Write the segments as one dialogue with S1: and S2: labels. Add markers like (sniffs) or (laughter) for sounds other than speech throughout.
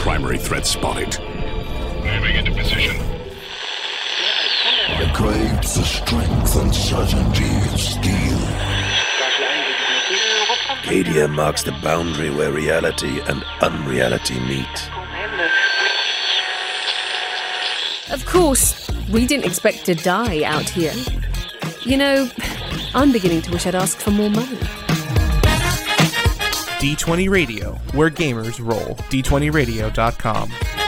S1: Primary threat spotted.
S2: Moving into position.
S3: I crave the strength and certainty of steel.
S4: Cadia marks the boundary where reality and unreality meet.
S5: Of course, we didn't expect to die out here. You know, I'm beginning to wish I'd asked for more money.
S6: D20 Radio, where gamers roll. D20radio.com.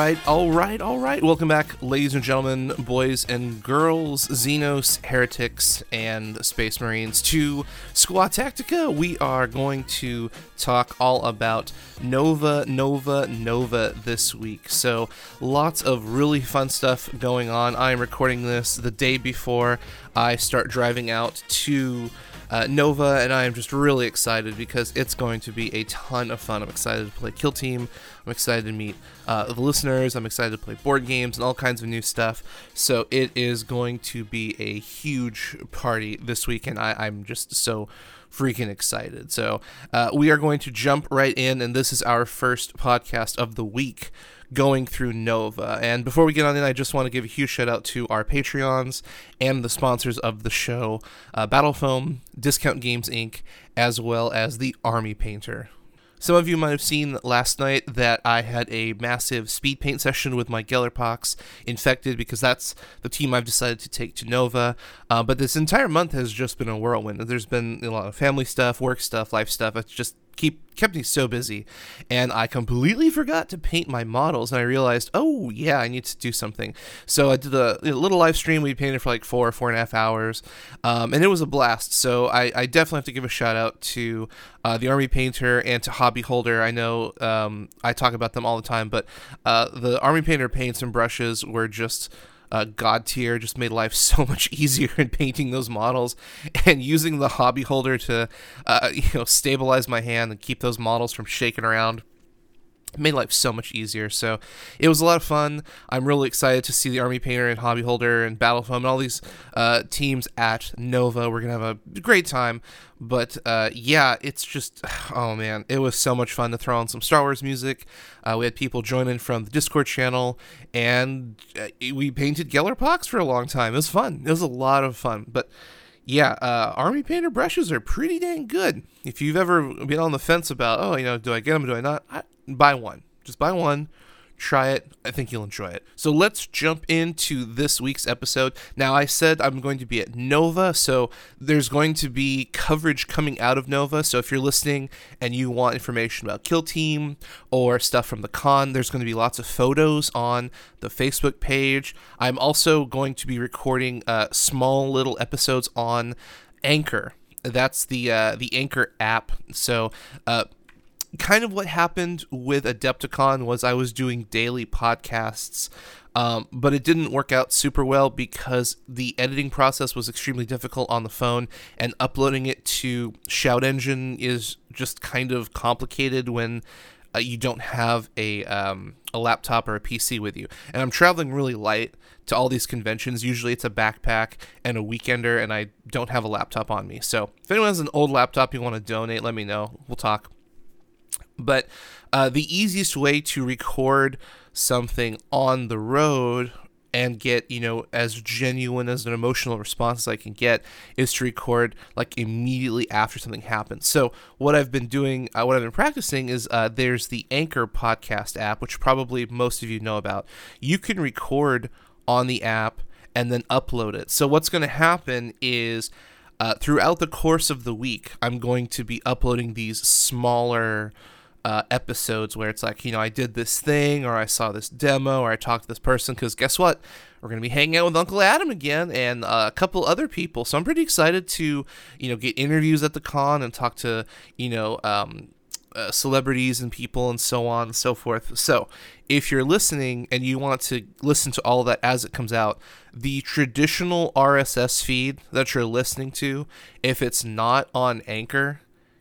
S6: right, all right, all right. Welcome back, ladies and gentlemen, boys and girls, Xenos, heretics, and space marines to Squad Tactica. We are going to talk all about Nova, Nova, Nova this week. So, lots of really fun stuff going on. I am recording this the day before I start driving out to uh, Nova, and I am just really excited because it's going to be a ton of fun. I'm excited to play Kill Team. I'm excited to meet uh, the listeners. I'm excited to play board games and all kinds of new stuff. So it is going to be a huge party this week, and I, I'm just so freaking excited. So uh, we are going to jump right in, and this is our first podcast of the week going through Nova. And before we get on in, I just want to give a huge shout out to our Patreons and the sponsors of the show uh, Battle Foam, Discount Games Inc., as well as the Army Painter. Some of you might have seen last night that I had a massive speed paint session with my Gellerpox infected because that's the team I've decided to take to Nova. Uh, but this entire month has just been a whirlwind. There's been a lot of family stuff, work stuff, life stuff. It's just keep kept me so busy. And i completely forgot to paint my models and i realized oh yeah i need to do something. So i did a, a little live stream we painted for like four four and a half hours um, and it was a blast. So I, I, definitely have to give a shout out to uh, the army painter and to hobby holder. I know um, i talk about them all the time but uh, the army painter paints and brushes were just uh, god tier just made life (laughs) so much easier in painting those models and using the hobby holder to uh, you know stabilize my hand and keep those models from shaking around made life so much easier. So it was a lot of fun. I'm really excited to see the Army Painter and Hobby Holder and Battle Foam and all these uh, teams at Nova. We're gonna have a great time. But uh, yeah, it's just (sighs) oh man, it was so much fun to throw on some Star Wars music. Uh, we had people join in from the Discord channel, and uh, we painted Gellerpox for a long time. It was fun. It was a lot of fun. But yeah, uh, Army Painter brushes are pretty dang good. If you've ever been on the fence about, oh, you know, do I get them, do I not? I, buy one. Just buy one. Try it. I think you'll enjoy it. So let's jump into this week's episode. Now, I said I'm going to be at Nova, so there's going to be coverage coming out of Nova. So if you're listening and you want information about Kill Team or stuff from the con, there's going to be lots of photos on the Facebook page. I'm also going to be recording uh, small little episodes on Anchor. That's the uh, the Anchor app. So uh, kind of what happened with Adepticon was I was doing daily podcasts, um, but it didn't work out super well because the editing process was extremely difficult on the phone, and uploading it to Shout Engine is just kind of complicated when uh, you don't have a um, a laptop or a PC with you. And I'm traveling really light to all these conventions. Usually it's a backpack and a weekender, and I don't have a laptop on me. So if anyone has an old laptop you want to donate, let me know. We'll talk. But uh, the easiest way to record something on the road and get you know as genuine as an emotional response as I can get is to record like immediately after something happens. So what I've been doing, uh, what I've been practicing is uh, there's the Anchor podcast app, which probably most of you know about. You can record on the app and then upload it. So what's going to happen is uh, throughout the course of the week, I'm going to be uploading these smaller uh, episodes where it's like, you know, I did this thing or I saw this demo or I talked to this person because guess what? We're going to be hanging out with Uncle Adam again and uh, a couple other people. So I'm pretty excited to, you know, get interviews at the con and talk to, you know, um, uh, celebrities and people and so on and so forth. So, if you're listening and you want to listen to all of that as it comes out, the traditional RSS feed that you're listening to, if it's not on Anchor,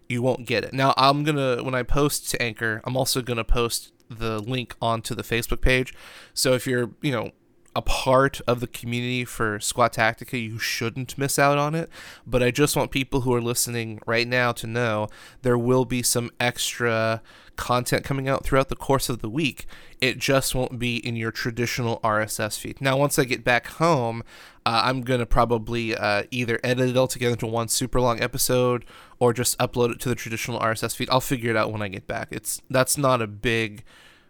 S6: you won't get it. Now I'm gonna when I post to Anchor, I'm also gonna post the link onto the Facebook page. So if you're, you know, a part of the community for Squad Tactica, you shouldn't miss out on it. But I just want people who are listening right now to know there will be some extra content coming out throughout the course of the week. It just won't be in your traditional RSS feed. Now, once I get back home, uh, I'm going to probably uh, either edit it all together into one super long episode or just upload it to the traditional RSS feed. I'll figure it out when I get back. It's That's not a big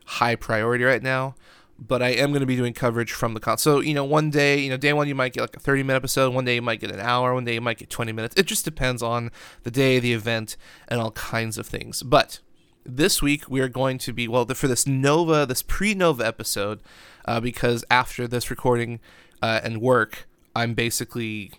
S6: high priority right now but I am going to be doing coverage from the con. So, you know, one day, you know, day one, you might get like a 30 minute episode. One day, you might get an hour. One day, you might get 20 minutes. It just depends on the day, the event, and all kinds of things. But this week, we are going to be, well, for this Nova, this pre Nova episode, uh, because after this recording uh, and work, I'm basically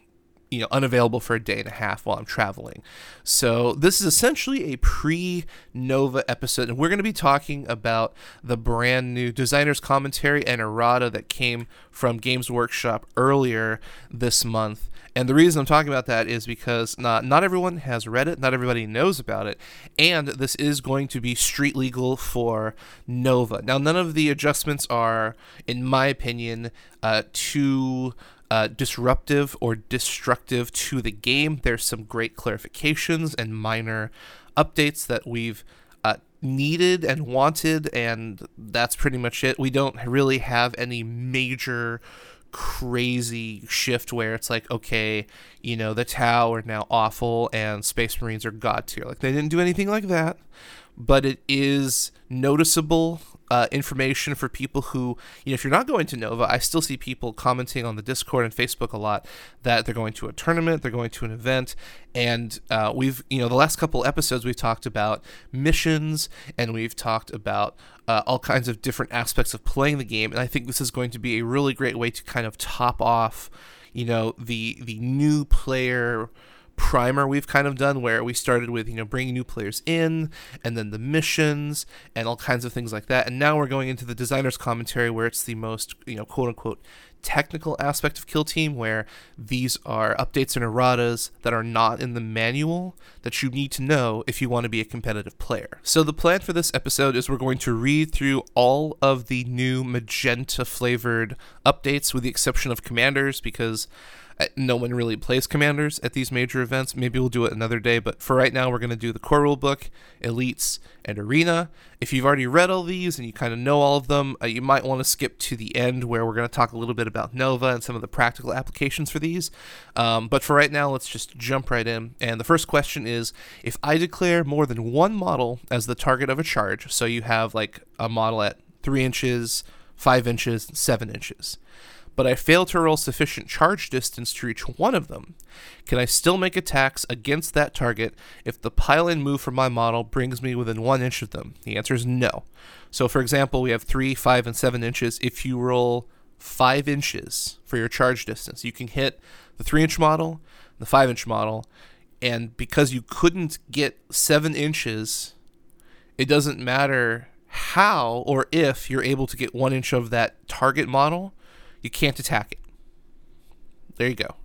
S6: you know unavailable for a day and a half while I'm traveling. So this is essentially a pre-Nova episode, and we're going to be talking about the brand new designer's commentary and errata that came from Games Workshop earlier this month. And the reason I'm talking about that is because not not everyone has read it, not everybody knows about it, and this is going to be street legal for Nova. Now, none of the adjustments are, in my opinion, uh, too uh, disruptive or destructive to the game. There's some great clarifications and minor updates that we've uh, needed and wanted, and that's pretty much it. We don't really have any major crazy shift where it's like, okay, you know, the Tau are now awful and Space Marines are god tier. Like, they didn't do anything like that, but it is noticeable uh, information for people who, you know, if you're not going to Nova, I still see people commenting on the Discord and Facebook a lot that they're going to a tournament, they're going to an event, and uh, we've, you know, the last couple episodes we've talked about missions and we've talked about uh, all kinds of different aspects of playing the game, and I think this is going to be a really great way to kind of top off, you know, the the new player primer we've kind of done where we started with you know bringing new players in and then the missions and all kinds of things like that. And now we're going into the designer's commentary where it's the most you know quote unquote technical aspect of kill team where these are updates and erratas that are not in the manual that you need to know if you want to be a competitive player. So the plan for this episode is we're going to read through all of the new magenta flavored updates with the exception of commanders because no one really plays commanders at these major events. Maybe we'll do it another day, but for right now, we're going to do the core rule book, elites, and arena. If you've already read all these and you kind of know all of them, uh, you might want to skip to the end where we're going to talk a little bit about Nova and some of the practical applications for these. Um, but for right now, let's just jump right in. And the first question is if I declare more than one model as the target of a charge, so you have like a model at three inches, five inches, seven inches but I fail to roll sufficient charge distance to reach one of them. Can I still make attacks against that target if the pile in move from my model brings me within one inch of them? The answer is no. So, for example, we have three, five, and seven inches. If you roll five inches for your charge distance, you can hit the three inch model, the five inch model, and because you couldn't get seven inches, it doesn't matter how or if you're able to get one inch of that target model you can't attack it. There you go.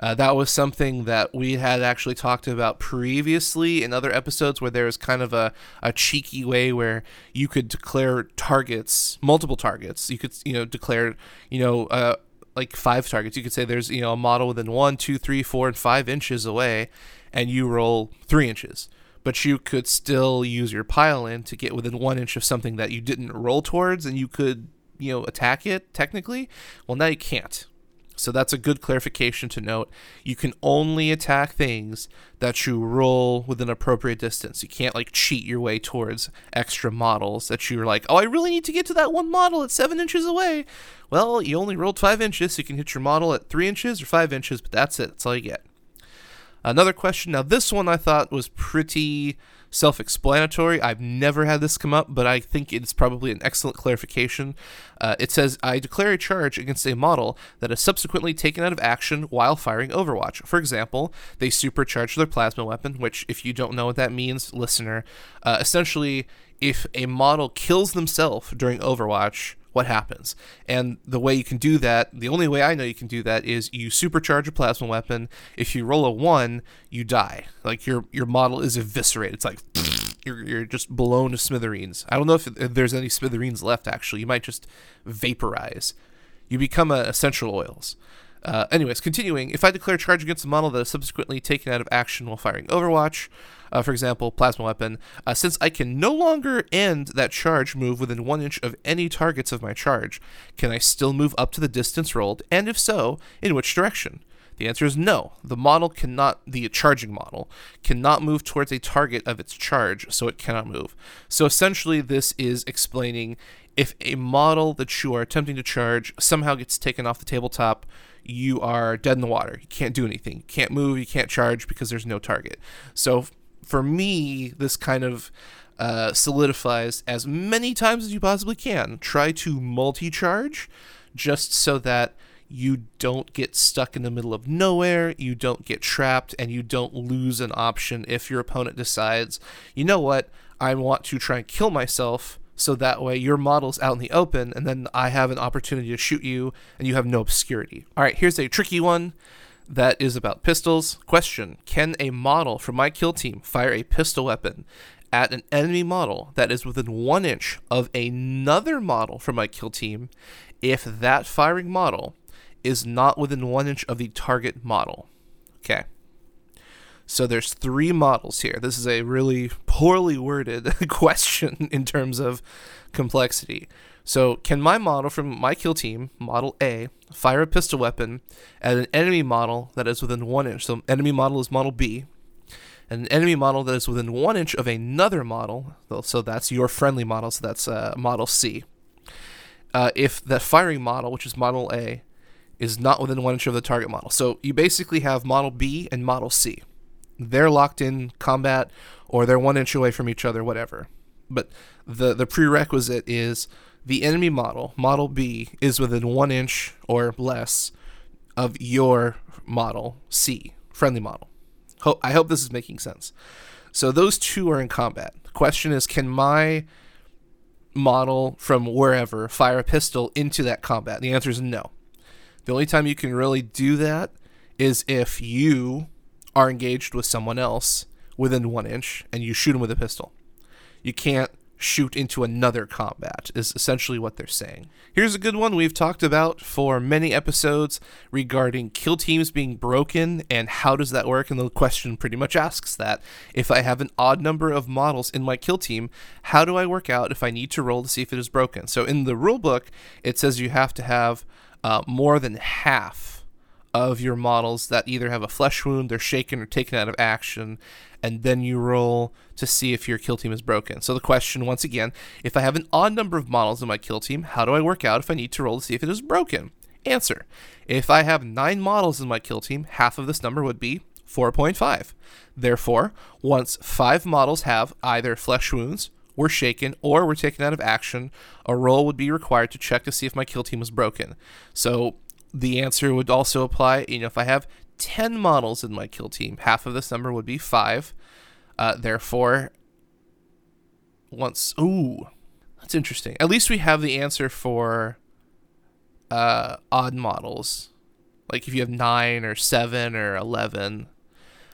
S6: Uh, that was something that we had actually talked about previously in other episodes where there was kind of a, a cheeky way where you could declare targets, multiple targets. You could, you know, declare, you know, uh, like five targets. You could say there's, you know, a model within one, two, three, four, and five inches away, and you roll three inches. But you could still use your pile in to get within one inch of something that you didn't roll towards, and you could you know attack it technically well now you can't. So that's a good clarification to note. You can only attack things that you roll with an appropriate distance. You can't like cheat your way towards extra models that you're like oh i really need to get to that one model at seven inches away. Well you only rolled five inches so you can hit your model at three inches or five inches but that's it. That's all you get. Another question. Now this one i thought was pretty self explanatory. I've never had this come up, but I think it's probably an excellent clarification. Uh, it says, I declare a charge against a model that is subsequently taken out of action while firing Overwatch. For example, they supercharge their plasma weapon, which, if you don't know what that means, listener, uh, essentially, if a model kills themselves during Overwatch, what happens. And the way you can do that, the only way I know you can do that is you supercharge a plasma weapon. If you roll a one, you die. Like your your model is eviscerated. It's like (sniffs) you're, you're just blown to smithereens. I don't know if, there's any smithereens left. Actually, you might just vaporize. You become a essential oils. Uh, anyways, continuing, if I declare charge against a model that is subsequently taken out of action while firing Overwatch, uh, for example, plasma weapon, uh, since I can no longer end that charge move within one inch of any targets of my charge, can I still move up to the distance rolled, and if so, in which direction? The answer is no. The model cannot, the charging model, cannot move towards a target of its charge, so it cannot move. So essentially, this is explaining if a model that you are attempting to charge somehow gets taken off the tabletop, you are dead in the water. You can't do anything. You can't move. You can't charge because there's no target. So for me, this kind of uh, solidifies as many times as you possibly can. Try to multi charge just so that you don't get stuck in the middle of nowhere, you don't get trapped, and you don't lose an option if your opponent decides, you know what, I want to try and kill myself so that way your model's out in the open and then I have an opportunity to shoot you and you have no obscurity. All right, here's a tricky one that is about pistols. Question Can a model from my kill team fire a pistol weapon at an enemy model that is within one inch of another model from my kill team if that firing model is not within one inch of the target model? Okay. So there's three models here. This is a really poorly worded (laughs) question in terms of complexity. So can my model from my kill team, model A, fire a pistol weapon at an enemy model that is within one inch? So enemy model is model B, and an enemy model that is within one inch of another model. So that's your friendly model. So that's uh, model C. Uh, if that firing model, which is model A, is not within one inch of the target model. So you basically have model B and model C they're locked in combat or they're one inch away from each other, whatever. But the the prerequisite is the enemy model, model B, is within one inch or less of your model C, friendly model. Ho- I hope this is making sense. So those two are in combat. The question is, can my model from wherever fire a pistol into that combat? The answer is no. The only time you can really do that is if you are engaged with someone else within one inch and you shoot them with a pistol. You can't shoot into another combat, is essentially what they're saying. Here's a good one we've talked about for many episodes regarding kill teams being broken and how does that work. And the question pretty much asks that. If I have an odd number of models in my kill team, how do I work out if I need to roll to see if it is broken? So in the rule book, it says you have to have uh, more than half of your models that either have a flesh wound, they're shaken or taken out of action, and then you roll to see if your kill team is broken. So the question, once again, if I have an odd number of models in my kill team, how do I work out if I need to roll to see if it is broken? Answer. If I have nine models in my kill team, half of this number would be 4.5. Therefore, once five models have either flesh wounds, were shaken, or were taken out of action, a roll would be required to check to see if my kill team was broken. So the answer would also apply. You know, if I have 10 models in my kill team, half of this number would be 5. Uh, therefore, once. Ooh, that's interesting. At least we have the answer for uh, odd models. Like if you have 9 or 7 or 11.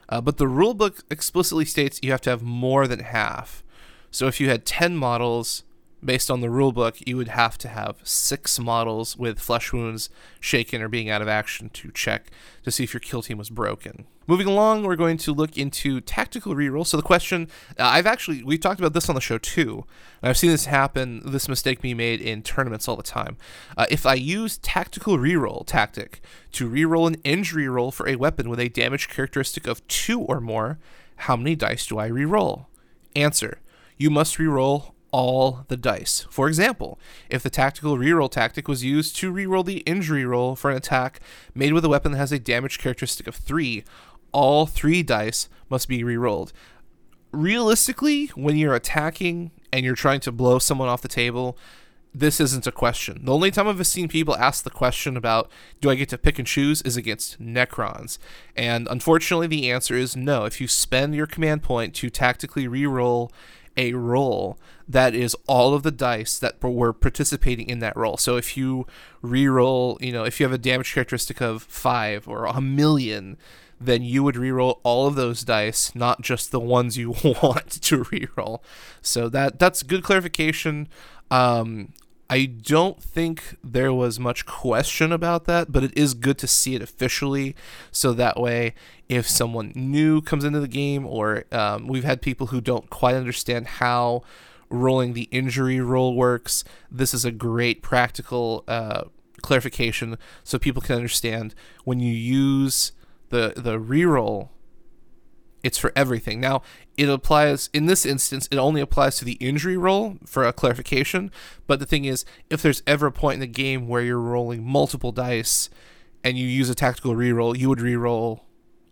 S6: Uh, but the rulebook explicitly states you have to have more than half. So if you had 10 models, based on the rulebook, you would have to have six models with flesh wounds shaken or being out of action to check to see if your kill team was broken. Moving along, we're going to look into tactical reroll. So the question, uh, I've actually we've talked about this on the show too. I've seen this happen, this mistake be made in tournaments all the time. Uh, if I use tactical reroll tactic to reroll an injury roll for a weapon with a damage characteristic of two or more, how many dice do I reroll? Answer: You must reroll all the dice. For example, if the tactical reroll tactic was used to reroll the injury roll for an attack made with a weapon that has a damage characteristic of 3, all 3 dice must be rerolled. Realistically, when you're attacking and you're trying to blow someone off the table, this isn't a question. The only time I've seen people ask the question about do I get to pick and choose is against Necrons. And unfortunately, the answer is no. If you spend your command point to tactically reroll a roll that is all of the dice that were participating in that roll. So if you re-roll, you know, if you have a damage characteristic of five or a million, then you would reroll all of those dice, not just the ones you (laughs) want to reroll. So that that's good clarification. Um, I don't think there was much question about that, but it is good to see it officially. So that way, if someone new comes into the game, or um, we've had people who don't quite understand how rolling the injury roll works, this is a great practical uh, clarification so people can understand when you use the the reroll it's for everything. Now, it applies in this instance, it only applies to the injury roll for a clarification. But the thing is, if there's ever a point in the game where you're rolling multiple dice and you use a tactical reroll, you would reroll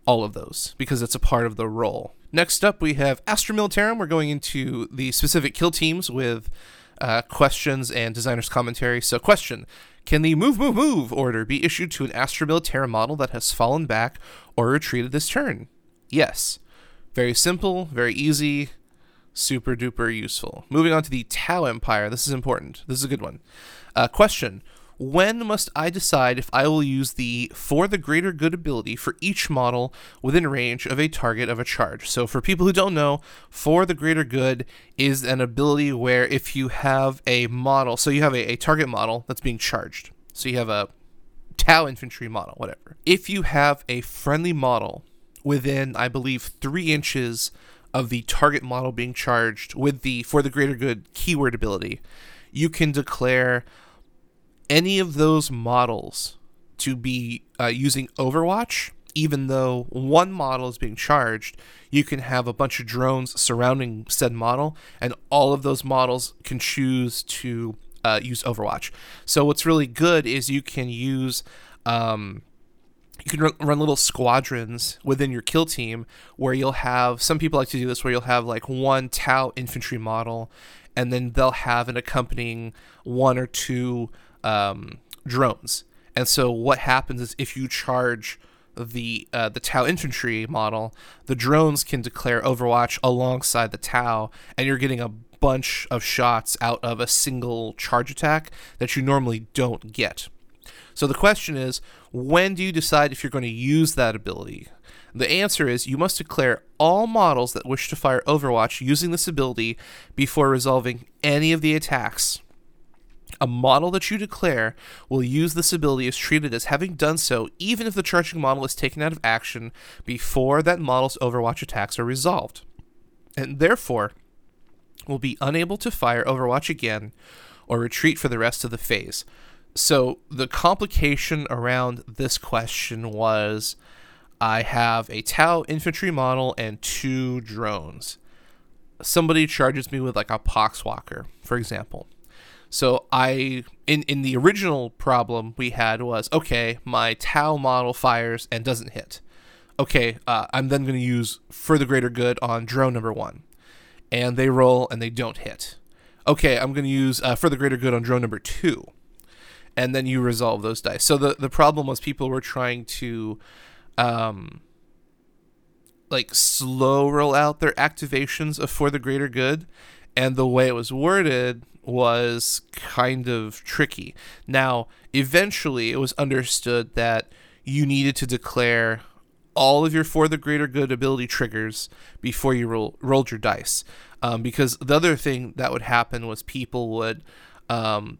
S6: all of those because it's a part of the roll. Next up, we have Astra Militarum. We're going into the specific kill teams with uh, questions and designer's commentary. So, question Can the move, move, move order be issued to an Astra Militarum model that has fallen back or retreated this turn? Yes. Very simple, very easy, super duper useful. Moving on to the Tau Empire. This is important. This is a good one. Uh, question When must I decide if I will use the for the greater good ability for each model within range of a target of a charge? So, for people who don't know, for the greater good is an ability where if you have a model, so you have a, a target model that's being charged, so you have a Tau infantry model, whatever. If you have a friendly model within, I believe, three inches of the target model being charged with the for the greater good keyword ability, you can declare any of those models to be uh, using Overwatch. Even though one model is being charged, you can have a bunch of drones surrounding said model, and all of those models can choose to uh, use Overwatch. So what's really good is you can use um, you can run, little squadrons within your kill team where you'll have some people like to do this where you'll have like one tau infantry model and then they'll have an accompanying one or two um, drones. And so what happens is if you charge the uh, the tau infantry model the drones can declare overwatch alongside the tau and you're getting a bunch of shots out of a single charge attack that you normally don't get so the question is, when do you decide if you're going to use that ability? The answer is you must declare all models that wish to fire Overwatch using this ability before resolving any of the attacks. A model that you declare will use this ability is treated as having done so even if the charging model is taken out of action before that model's Overwatch attacks are resolved. And therefore, will be unable to fire Overwatch again or retreat for the rest of the phase so the complication around this question was I have a Tau infantry model and two drones. Somebody charges me with like a Poxwalker, for example. So I in in the original problem we had was okay, my Tau model fires and doesn't hit. Okay, uh, I'm then going to use for the greater good on drone number one, and they roll and they don't hit. Okay, I'm going to use uh, for the greater good on drone number two and then you resolve those dice. So the the problem was people were trying to um like slow roll out their activations of for the greater good and the way it was worded was kind of tricky. Now, eventually it was understood that you needed to declare all of your for the greater good ability triggers before you roll, rolled your dice. Um, because the other thing that would happen was people would um,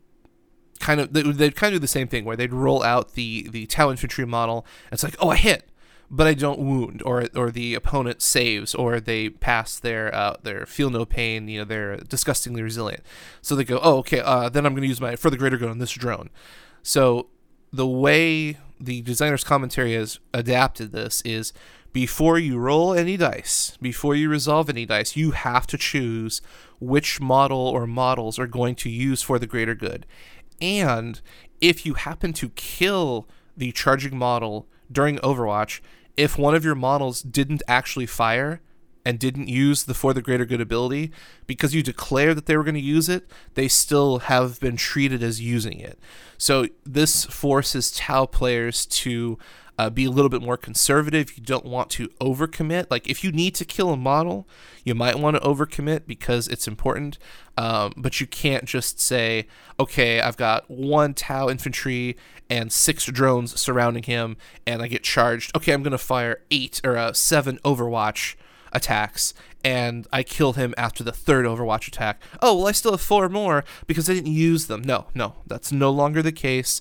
S6: kind of they'd kind of do the same thing where they'd roll out the the Tau infantry model. It's like, oh, I hit, but I don't wound, or or the opponent saves, or they pass their uh, their feel no pain. You know, they're disgustingly resilient. So they go, oh, okay, uh, then I'm going to use my for the greater good on this drone. So the way the designer's commentary has adapted this is before you roll any dice, before you resolve any dice, you have to choose which model or models are going to use for the greater good. And if you happen to kill the charging model during Overwatch, if one of your models didn't actually fire and didn't use the for the greater good ability, because you declared that they were going to use it, they still have been treated as using it. So this forces Tau players to uh, be a little bit more conservative. You don't want to overcommit. Like if you need to kill a model, you might want to overcommit because it's important. Um, but you can't just say, okay, I've got one Tau infantry and six drones surrounding him, and I get charged. Okay, I'm gonna fire eight or uh, seven Overwatch attacks and I kill him after the third Overwatch attack. Oh, well, I still have four more because I didn't use them. No, no, that's no longer the case.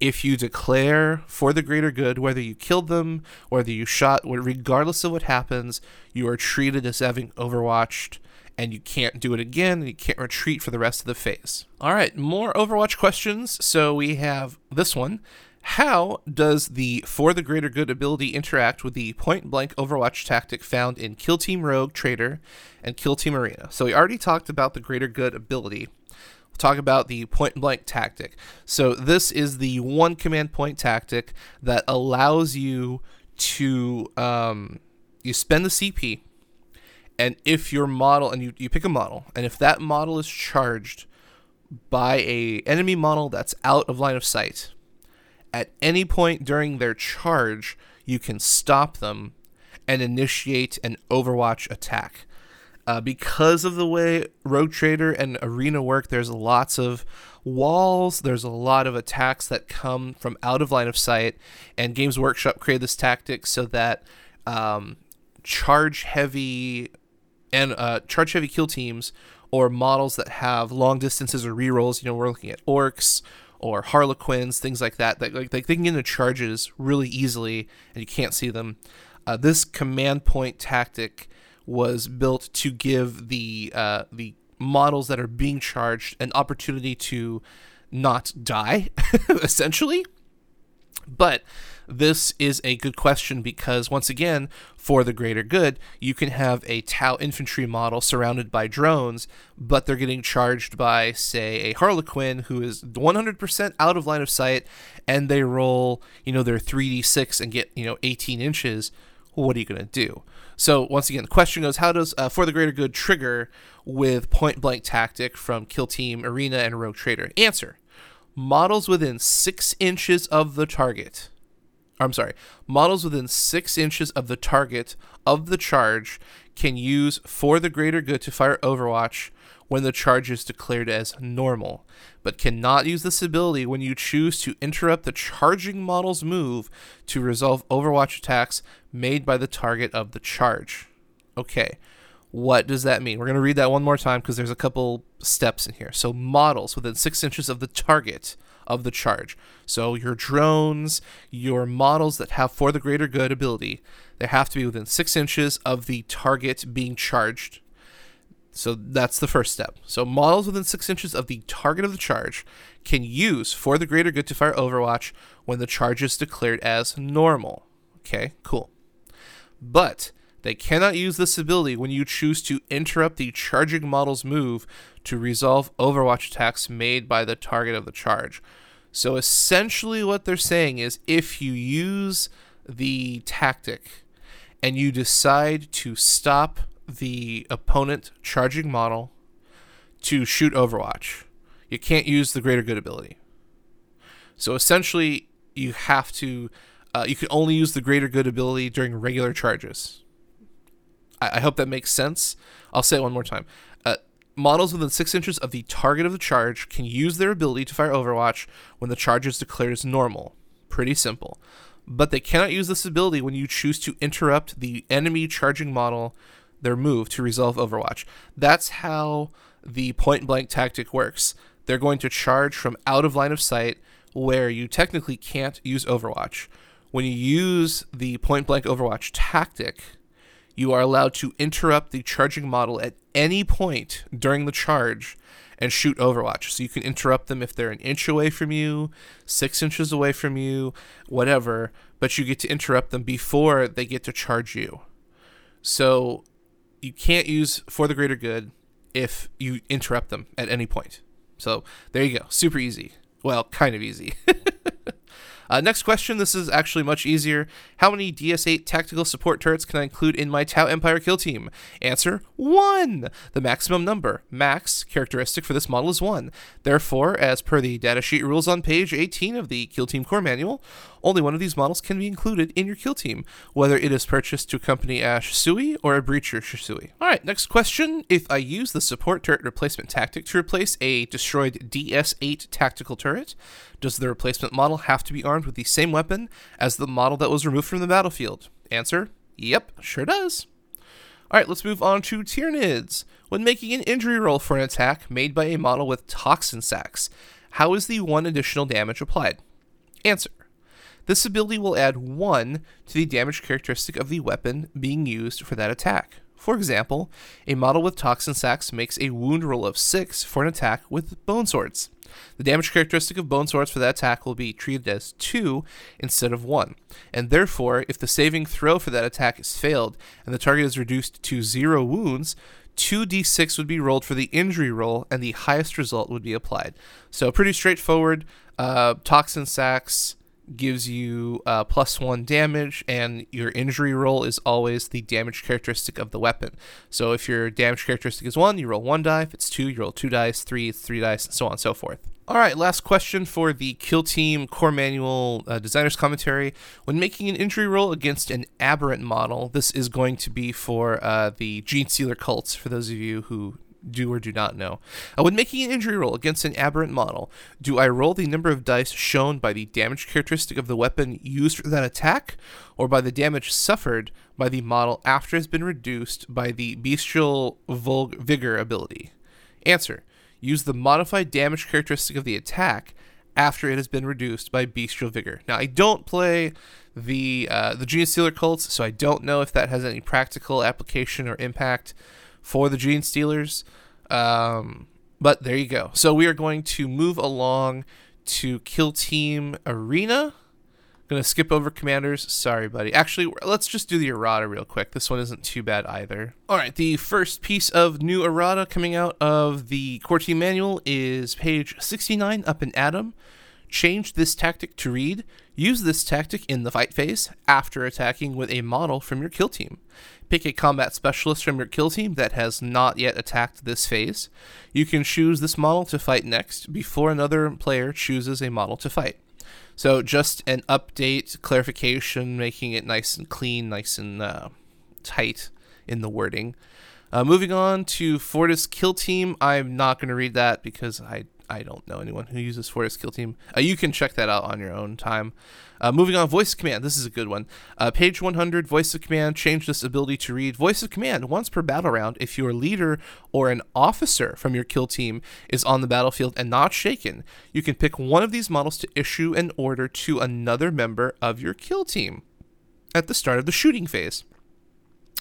S6: If you declare for the greater good, whether you killed them, whether you shot, regardless of what happens, you are treated as having overwatched and you can't do it again and you can't retreat for the rest of the phase. All right, more Overwatch questions. So we have this one. How does the For the Greater Good ability interact with the point blank Overwatch tactic found in Kill Team Rogue Trader and Kill Team Arena? So we already talked about the Greater Good ability. Talk about the point blank tactic. So this is the one command point tactic that allows you to um, you spend the CP, and if your model and you, you pick a model, and if that model is charged by a enemy model that's out of line of sight at any point during their charge, you can stop them and initiate an Overwatch attack. Uh, because of the way Rogue Trader and Arena work, there's lots of walls, there's a lot of attacks that come from out of line of sight, and Games Workshop created this tactic so that um, charge heavy and uh, charge heavy kill teams or models that have long distances or rerolls. You know, we're looking at orcs or harlequins, things like that. That like they can get into charges really easily, and you can't see them. Uh, this command point tactic was built to give the uh, the models that are being charged an opportunity to not die, (laughs) essentially. But this is a good question because, once again, for the greater good, you can have a Tau infantry model surrounded by drones, but they're getting charged by, say, a Harlequin who is 100% out of line of sight, and they roll, you know, their 3d6 and get, you know, 18 inches. What are you going to do? So, once again, the question goes how does uh, For the Greater Good trigger with point blank tactic from Kill Team, Arena, and Rogue Trader? Answer models within six inches of the target I'm sorry, models within six inches of the target of the charge can use for the greater good to fire Overwatch when the charge is declared as normal, but cannot use this ability when you choose to interrupt the charging model's move to resolve Overwatch attacks made by the target of the charge. Okay, what does that mean? We're going to read that one more time because there's a couple steps in here. So, models within six inches of the target of the charge. So your drones, your models that have for the greater good ability, they have to be within six inches of the target being charged. So that's the first step. So models within six inches of the target of the charge can use for the greater good to fire Overwatch when the charge is declared as normal. Okay, cool. But they cannot use this ability when you choose to interrupt the charging model's move to resolve Overwatch attacks made by the target of the charge. So essentially, what they're saying is if you use the tactic and you decide to stop the opponent charging model to shoot Overwatch, you can't use the greater good ability. So essentially, you have to, uh, you can only use the greater good ability during regular charges. I, I hope that makes sense. I'll say it one more time. Uh, models within six inches of the target of the charge can use their ability to fire Overwatch when the charge is declared as normal. Pretty simple. But they cannot use this ability when you choose to interrupt the enemy charging model their move to resolve Overwatch. That's how the point blank tactic works. They're going to charge from out of line of sight where you technically can't use Overwatch. When you use the point blank Overwatch tactic, you are allowed to interrupt the charging model at any point during the charge and shoot Overwatch. So you can interrupt them if they're an inch away from you, six inches away from you, whatever, but you get to interrupt them before they get to charge you. So you can't use for the greater good if you interrupt them at any point. So there you go. Super easy. Well, kind of easy. (laughs) Uh, next question. This is actually much easier. How many DS8 tactical support turrets can I include in my Tau Empire kill team? Answer one. The maximum number, max characteristic for this model is one. Therefore, as per the datasheet rules on page 18 of the Kill Team Core Manual, only one of these models can be included in your kill team, whether it is purchased to accompany a Shas'ui or a Breacher Shas'ui. Alright, next question. If I use the support turret replacement tactic to replace a destroyed DS8 tactical turret, does the replacement model have to be armed with the same weapon as the model that was removed from the battlefield? Answer Yep, sure does. Alright, let's move on to Tyranids. When making an injury roll for an attack made by a model with Toxin sacs, how is the one additional damage applied? Answer. This ability will add 1 to the damage characteristic of the weapon being used for that attack. For example, a model with Toxin Sacs makes a wound roll of 6 for an attack with Bone Swords. The damage characteristic of Bone Swords for that attack will be treated as 2 instead of 1, and therefore, if the saving throw for that attack is failed and the target is reduced to 0 wounds, 2d6 would be rolled for the injury roll, and the highest result would be applied. So, pretty straightforward. Uh, toxin Sacs gives you uh, plus one damage, and your injury roll is always the damage characteristic of the weapon. So if your damage characteristic is one, you roll one die. If it's two, you roll two dice. Three, three dice, and so on and so forth. All right, last question for the Kill Team Core Manual uh, Designer's Commentary. When making an injury roll against an aberrant model, this is going to be for uh, the Genestealer cults, for those of you who do or do not know. Uh, when making an injury roll against an aberrant model, do I roll the number of dice shown by the damage characteristic of the weapon used for that attack, or by the damage suffered by the model after it has been reduced by the bestial Vulg- vigor ability? Answer. Use the modified damage characteristic of the attack after it has been reduced by bestial vigor. Now, I don't play the uh, the Genestealer cults, so I don't know if that has any practical application or impact for the Genestealers. Um, but there you go. So we are going to move along to Kill Team Arena. Gonna skip over commanders. Sorry, buddy. Actually, let's just do the errata real quick. This one isn't too bad either. All right, the first piece of new errata coming out of the core team manual is page 69 up in Adam. Change this tactic to read. Use this tactic in the fight phase after attacking with a model from your kill team. Pick a combat specialist from your kill team that has not yet attacked this phase. You can choose this model to fight next before another player chooses a model to fight. So just an update, clarification, making it nice and clean, nice and uh, tight in the wording. Uh, moving on to Fortis Kill Team. I'm not going to read that because I I don't know anyone who uses Fortis Kill Team. Uh, you can check that out on your own time. Uh, moving on, Voice Command. This is a good one. Uh, page 100, Voice of Command. Change this ability to read Voice of Command once per battle round if your leader or an officer from your kill team is on the battlefield and not shaken. You can pick one of these models to issue an order to another member of your kill team at the start of the shooting phase.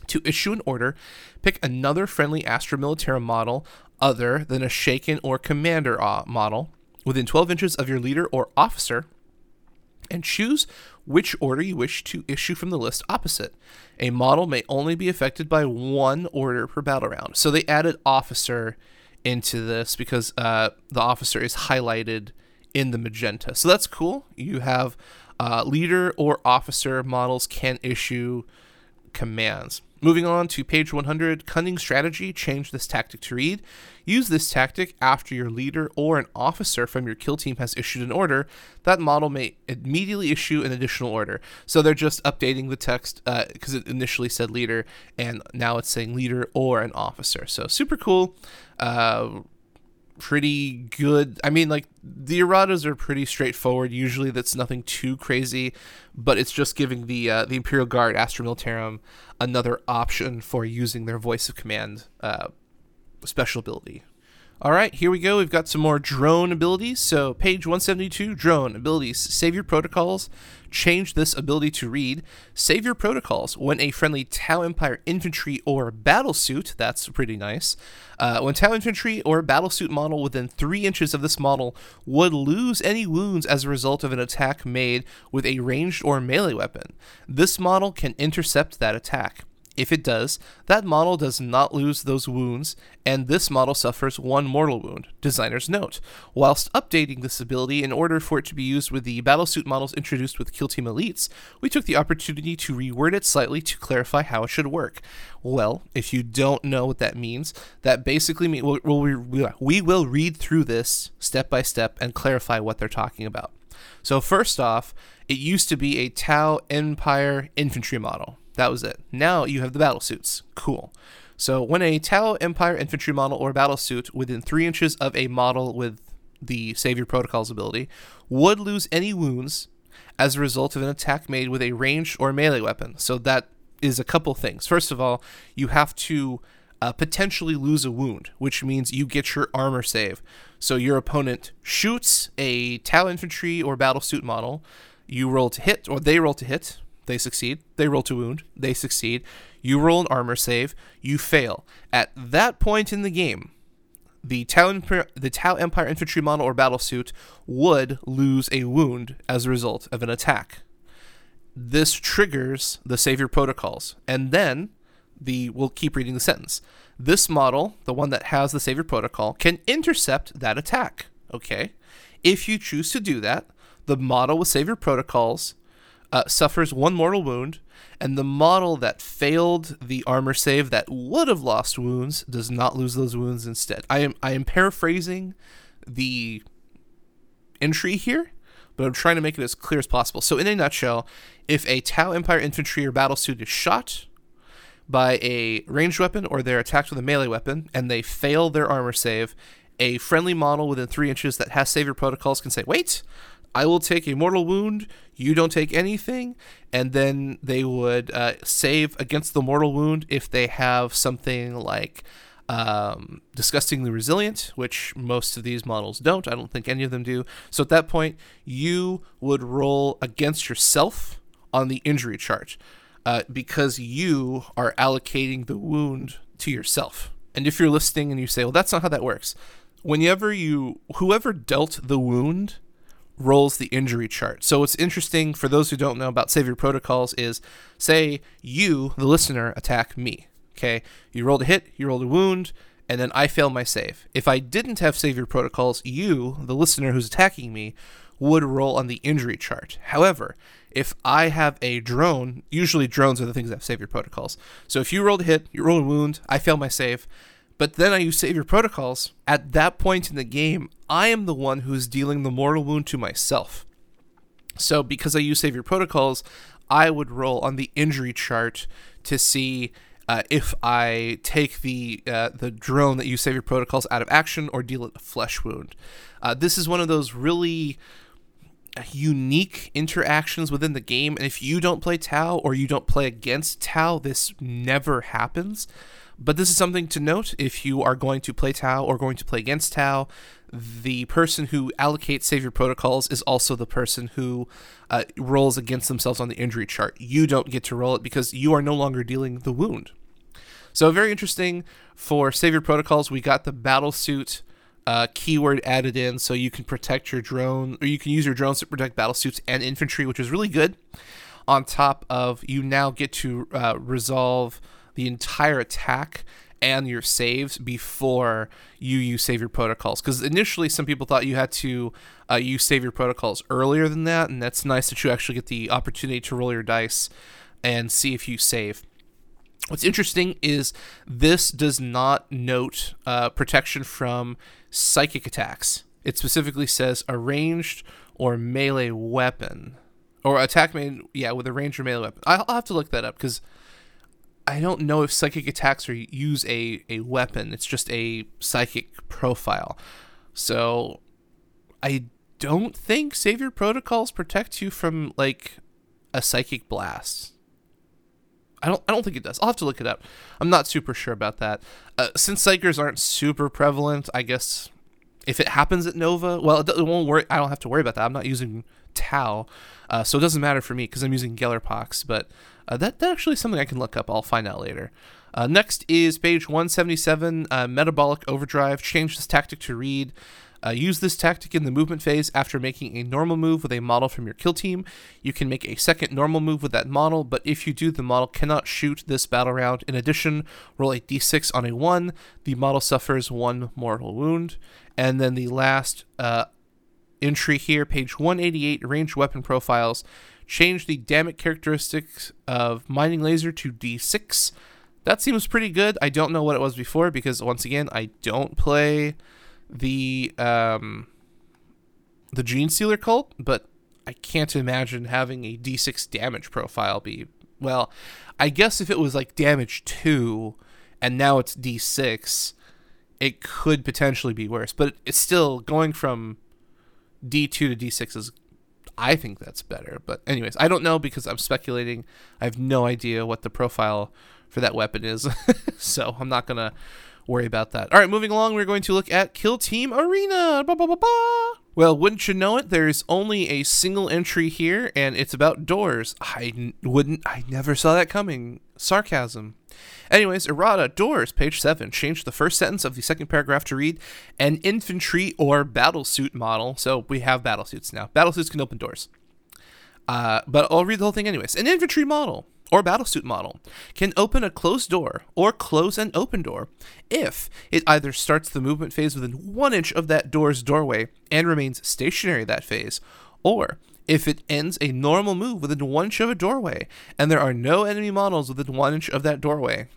S6: To issue an order, pick another friendly Astra model other than a shaken or commander uh, model within 12 inches of your leader or officer and choose which order you wish to issue from the list opposite. A model may only be affected by one order per battle round. So they added officer into this because uh, the officer is highlighted in the magenta. So that's cool. You have uh, leader or officer models can issue commands. Moving on to page 100, Cunning Strategy, change this tactic to read. Use this tactic after your leader or an officer from your kill team has issued an order. That model may immediately issue an additional order. So they're just updating the text because uh, it initially said leader and now it's saying leader or an officer. So super cool. Uh, pretty good. I mean, like the erratas are pretty straightforward. Usually, that's nothing too crazy, but it's just giving the uh, the Imperial Guard Astra Militarum another option for using their voice of command uh, special ability. All right, here we go. We've got some more drone abilities. So, page 172, drone abilities. Savior protocols. Change this ability to read. Savior protocols. When a friendly Tau Empire infantry or battlesuit, that's pretty nice. Uh, when Tau infantry or battlesuit model within three inches of this model would lose any wounds as a result of an attack made with a ranged or melee weapon, this model can intercept that attack. If it does, that model does not lose those wounds, and this model suffers one mortal wound. Designer's note. Whilst updating this ability in order for it to be used with the battlesuit models introduced with Kill Team Elites, we took the opportunity to reword it slightly to clarify how it should work. Well, if you don't know what that means, that basically means we'll, we'll, we will read through this step by step and clarify what they're talking about. So, first off, it used to be a Tau Empire infantry model. That was it. Now you have the battle suits. Cool. So when a Tau Empire infantry model or battle suit within three inches of a model with the Savior Protocols ability would lose any wounds as a result of an attack made with a ranged or melee weapon. So that is a couple things. First of all, you have to uh, potentially lose a wound, which means you get your armor save. So your opponent shoots a Tau infantry or battle suit model. You roll to hit, or they roll to hit they succeed. They roll to wound, they succeed. You roll an armor save, you fail. At that point in the game, the Tau, the Tau Empire infantry model or battle suit would lose a wound as a result of an attack. This triggers the savior protocols, and then the we'll keep reading the sentence. This model, the one that has the savior protocol, can intercept that attack. Okay, if you choose to do that, the model with savior protocols uh, suffers one mortal wound, and the model that failed the armor save that would have lost wounds does not lose those wounds instead. I am I am paraphrasing the entry here, but I'm trying to make it as clear as possible. So in a nutshell, if a Tau Empire infantry or battle suit is shot by a ranged weapon or they're attacked with a melee weapon and they fail their armor save, a friendly model within three inches that has savior protocols can say, "Wait, I will take a mortal wound, you don't take anything, and then they would uh, save against the mortal wound if they have something like um, disgustingly resilient, which most of these models don't. I don't think any of them do. So at that point, you would roll against yourself on the injury chart uh, because you are allocating the wound to yourself. And if you're listening and you say, well, that's not how that works, whenever you, whoever dealt the wound, rolls the injury chart. So what's interesting for those who don't know about Savior protocols is say you, the listener, attack me. Okay. You rolled a hit, you rolled a wound, and then I fail my save. If I didn't have Savior protocols, you, the listener who's attacking me, would roll on the injury chart. However, if I have a drone, usually drones are the things that have Savior protocols. So if you rolled a hit, you roll a wound, I fail my save, but then I use Savior Protocols. At that point in the game, I am the one who's dealing the mortal wound to myself. So because I use Savior Protocols, I would roll on the injury chart to see uh, if I take the uh, the drone that use Savior Protocols out of action or deal it a flesh wound. Uh, this is one of those really unique interactions within the game, and if you don't play Tau or you don't play against Tau, this never happens. But this is something to note if you are going to play Tau or going to play against Tau. The person who allocates Savior Protocols is also the person who uh, rolls against themselves on the injury chart. You don't get to roll it because you are no longer dealing the wound. So, very interesting for Savior Protocols. We got the battle suit uh, keyword added in so you can protect your drone, or you can use your drones to protect battle suits and infantry, which is really good. On top of you now get to uh, resolve the entire attack and your saves before you use Savior Protocols. Because initially some people thought you had to uh, use your protocols earlier than that and that's nice that you actually get the opportunity to roll your dice and see if you save. What's interesting is this does not note uh, protection from psychic attacks. It specifically says a ranged or melee weapon or attack made yeah with a ranged or melee weapon. I'll have to look that up because I don't know if psychic attacks are use a, a weapon. It's just a psychic profile. So I don't think Savior Protocols protect you from like a psychic blast. I don't I don't think it does. I'll have to look it up. I'm not super sure about that. Uh, since psykers aren't super prevalent, I guess if it happens at Nova, well, it, it won't worry. I don't have to worry about that. I'm not using Tau, uh, so it doesn't matter for me because I'm using Gellerpox. But uh, that, that actually something I can look up. I'll find out later. Uh, next is page 177, uh, Metabolic Overdrive. Change this tactic to read. Uh, use this tactic in the movement phase after making a normal move with a model from your kill team. You can make a second normal move with that model, but if you do, the model cannot shoot this battle round. In addition, roll a d6 on a 1. The model suffers one mortal wound. And then the last uh, entry here, page 188, range weapon profiles. Change the damage characteristics of mining laser to d6. That seems pretty good. I don't know what it was before because once again, I don't play the um, the Genestealer cult, but I can't imagine having a d6 damage profile be well. I guess if it was like damage two, and now it's d6, it could potentially be worse. But it's still going from d2 to d6 is. I think that's better. But anyways, I don't know because I'm speculating. I have no idea what the profile for that weapon is, (laughs) so I'm not gonna worry about that. All right, moving along, we're going to look at Kill Team Arena. Ba, ba, ba, well, wouldn't you know it? There's only a single entry here, and it's about doors. I n- wouldn't, I never saw that coming. Sarcasm. Anyways, errata, doors, page 7. Change the first sentence of the second paragraph to read an infantry or battlesuit model. So we have battlesuits now. Battlesuits can open doors. Uh, but I'll read the whole thing anyways. An infantry model or battlesuit model can open a closed door or close an open door if it either starts the movement phase within one inch of that door's doorway and remains stationary that phase, or if it ends a normal move within one inch of a doorway and there are no enemy models within one inch of that doorway.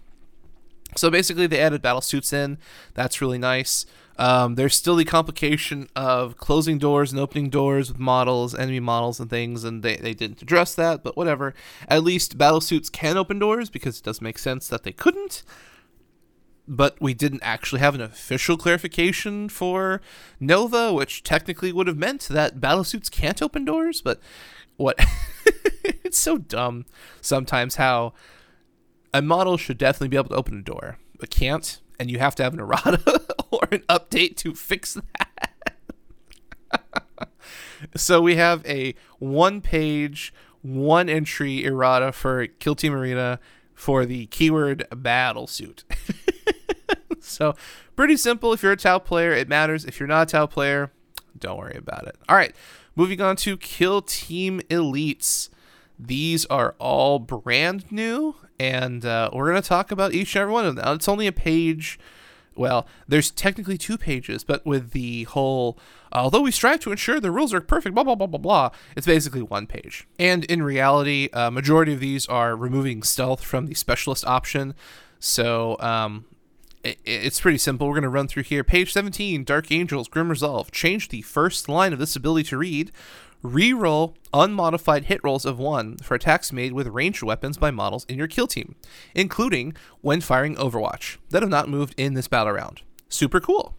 S6: So basically, they added battlesuits in. That's really nice. Um, there's still the complication of closing doors and opening doors with models, enemy models, and things, and they, they didn't address that, but whatever. At least battlesuits can open doors because it does make sense that they couldn't. But we didn't actually have an official clarification for Nova, which technically would have meant that battlesuits can't open doors, but what? (laughs) it's so dumb sometimes how a model should definitely be able to open a door, but can't and you have to have an errata (laughs) or an update to fix that. (laughs) so we have a one page, one entry errata for Kill Team Arena for the keyword battle suit. (laughs) so pretty simple. If you're a Tau player, it matters. If you're not a Tau player, don't worry about it. All right, moving on to Kill Team Elites. These are all brand new and uh, we're going to talk about each and every one of them. It's only a page. Well, there's technically two pages, but with the whole, although we strive to ensure the rules are perfect, blah, blah, blah, blah, blah, it's basically one page. And in reality, a majority of these are removing stealth from the specialist option. So, um, it's pretty simple. We're going to run through here. Page 17, Dark Angels, Grim Resolve. Change the first line of this ability to read Reroll unmodified hit rolls of 1 for attacks made with ranged weapons by models in your kill team, including when firing Overwatch, that have not moved in this battle round. Super cool.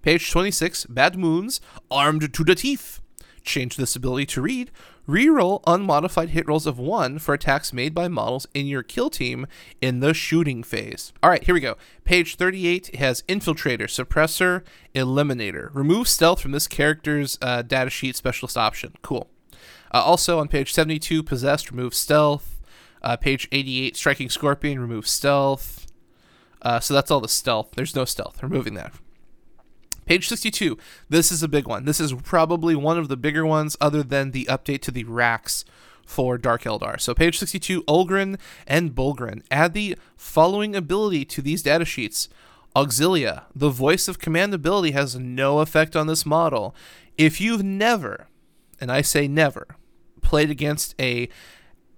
S6: Page 26, Bad Moons, Armed to the Teeth. Change this ability to read Reroll unmodified hit rolls of 1 for attacks made by models in your kill team in the shooting phase. All right, here we go. Page 38 has Infiltrator, Suppressor, Eliminator. Remove stealth from this character's uh, datasheet specialist option. Cool. Uh, also on page 72, Possessed, remove stealth. Uh, page 88, Striking Scorpion, remove stealth. Uh, so that's all the stealth. There's no stealth. Removing that. Page 62. This is a big one. This is probably one of the bigger ones, other than the update to the Wracks for Dark Eldar. So, page 62, Ogryn and Bullgryn. Add the following ability to these data sheets. Auxilia, the voice of command ability has no effect on this model. If you've never, and I say never, played against a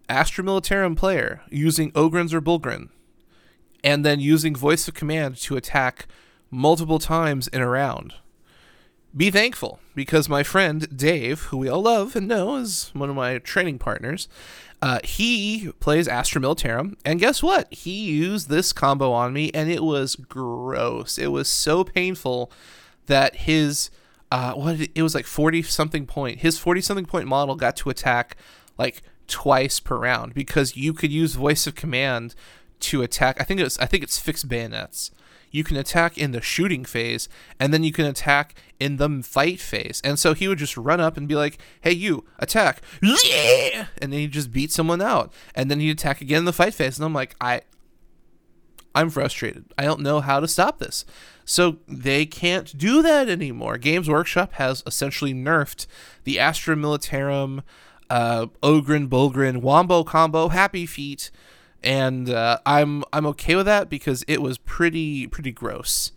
S6: Astra Militarum player using Ogryns or Bullgryn, and then using voice of command to attack multiple times in a round. Be thankful because my friend Dave, who we all love and know is one of my training partners, uh, he plays Astra Militarum, and guess what? He used this combo on me, and it was gross. It was so painful that his uh, what it was like forty something point. His forty something point model got to attack like twice per round because you could use voice of command to attack. I think it was I think it's fixed bayonets you can attack in the shooting phase and then you can attack in the fight phase. And so he would just run up and be like, "Hey, you attack!" Yeah! And then he just beat someone out, and then he'd attack again in the fight phase. And I'm like, I, I'm frustrated. I don't know how to stop this. So they can't do that anymore. Games Workshop has essentially nerfed the Astra Militarum, uh, Ogryn, Bullgryn, Wombo combo, Happy Feet, and uh, I'm I'm okay with that because it was pretty pretty gross.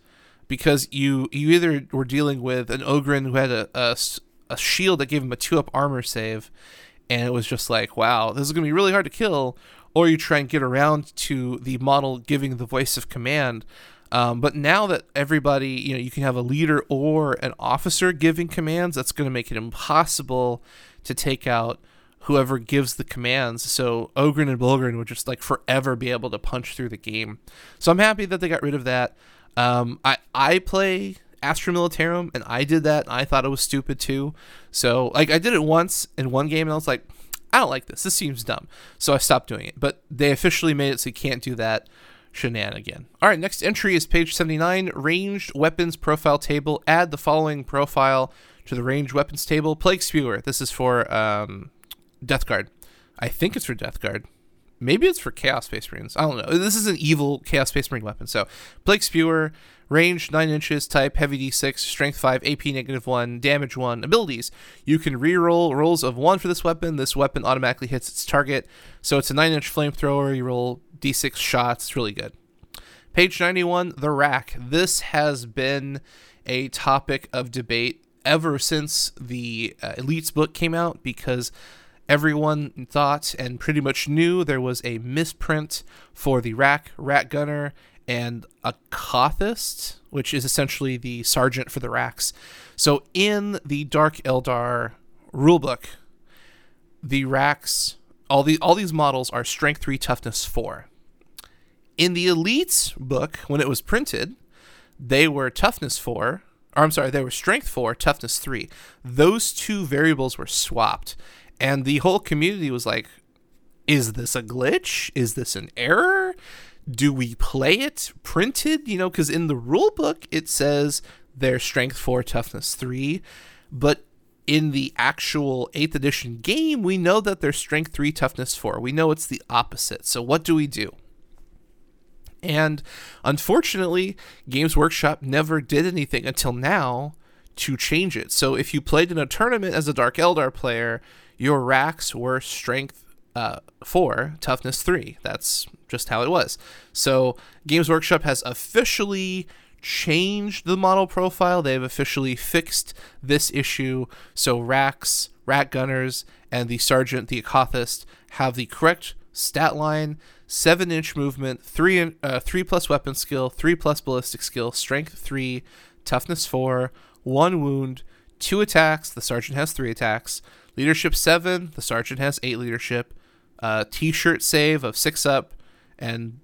S6: Because you you either were dealing with an Ogryn who had a, a, a shield that gave him a two up armor save, and it was just like, wow, this is gonna be really hard to kill, or you try and get around to the model giving the voice of command. Um, but now that everybody, you know, you can have a leader or an officer giving commands, that's going to make it impossible to take out whoever gives the commands. So Ogryn and Bullgryn would just like forever be able to punch through the game. So I'm happy that they got rid of that. Um, I I play Astra Militarum and I did that. And I thought it was stupid too. So like I did it once in one game and I was like, I don't like this. This seems dumb. So I stopped doing it. But they officially made it so you can't do that shenanigan. All right, next entry is page 79, ranged weapons profile table. Add the following profile to the ranged weapons table. Plague Spewer. This is for um, Death Guard. I think it's for Death Guard. Maybe it's for Chaos Space Marines. I don't know. This is an evil Chaos Space Marine weapon. So, Plague Spewer, range 9 inches, type heavy d6, strength 5, AP negative 1, damage 1. Abilities. You can reroll rolls of 1 for this weapon. This weapon automatically hits its target. So, it's a 9 inch flamethrower. You roll d6 shots. It's really good. Page 91, the Wrack. This has been a topic of debate ever since the uh, Elites book came out because everyone thought and pretty much knew there was a misprint for the Wrack, Wrack gunner, and a Acothyst, which is essentially the sergeant for the Wracks. So in the Dark Eldar rulebook, the Wracks, all the all these models are strength three, toughness four. In the Elites book, when it was printed, they were toughness four, or I'm sorry, they were strength four, toughness three. Those two variables were swapped and the whole community was like is this a glitch? Is this an error? Do we play it printed? You know because in the rule book it says their strength 4 toughness 3 but in the actual 8th edition game we know that their strength 3 toughness 4 we know it's the opposite. So what do we do? And unfortunately games workshop never did anything until now to change it. So if you played in a tournament as a dark eldar player your Wracks were strength uh, four, toughness three. That's just how it was. So Games Workshop has officially changed the model profile. They've officially fixed this issue. So Wracks, Wrack gunners, and the sergeant, the Acothyst, have the correct stat line, seven inch movement, three uh, three plus weapon skill, three plus ballistic skill, strength three, toughness four, one wound, two attacks. The sergeant has three attacks. Leadership seven. The sergeant has eight leadership. Uh, T-shirt save of six up, and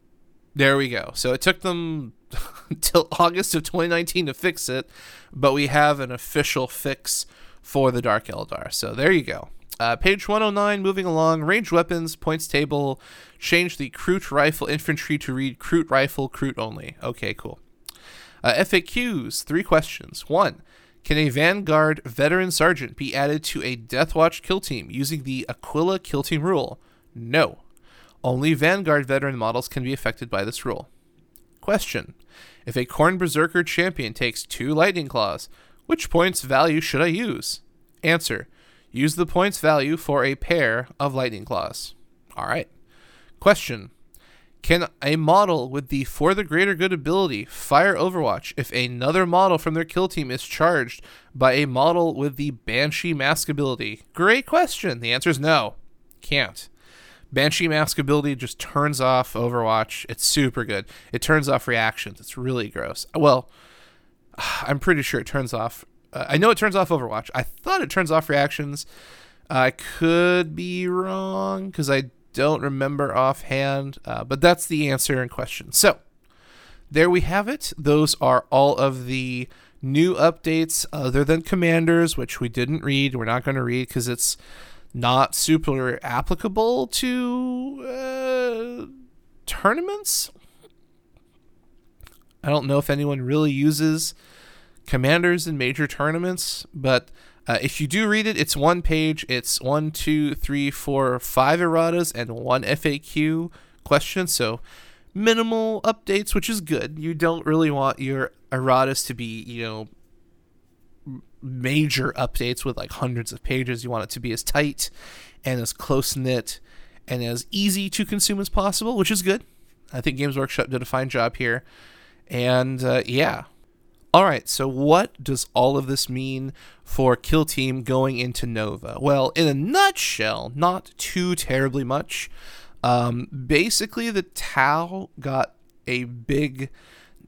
S6: there we go. So it took them (laughs) until August of 2019 to fix it, but we have an official fix for the Dark Eldar. So there you go. Uh, page 109, moving along, range weapons, points table, change the Kroot rifle infantry to read Kroot rifle, Kroot only. Okay, cool. Uh, FAQs, three questions. One, can a Vanguard veteran sergeant be added to a Deathwatch kill team using the Aquila kill team rule? No. Only Vanguard veteran models can be affected by this rule. Question If a Khorne Berzerker champion takes two Lightning Claws, which points value should I use? Answer Use the points value for a pair of Lightning Claws. Alright. Question can a model with the For the Greater Good ability fire Overwatch if another model from their kill team is charged by a model with the Banshee Mask ability? Great question. The answer is no. Can't. Banshee Mask ability just turns off Overwatch. It's super good. It turns off reactions. It's really gross. Well, (sighs) I'm pretty sure it turns off. Uh, I know it turns off Overwatch. I thought it turns off reactions. I could be wrong because I don't remember offhand, uh, but that's the answer in question. So there we have it. Those are all of the new updates other than commanders, which we didn't read. We're not going to read because it's not super applicable to uh, tournaments. I don't know if anyone really uses commanders in major tournaments, but uh, if you do read it, it's one page. It's one, two, three, four, five erratas and one FAQ question. So minimal updates, which is good. You don't really want your erratas to be, you know, major updates with like hundreds of pages. You want it to be as tight and as close knit and as easy to consume as possible, which is good. I think Games Workshop did a fine job here. And uh, yeah. All right, so what does all of this mean for Kill Team going into Nova? Well, in a nutshell, not too terribly much. Um, basically, the Tau got a big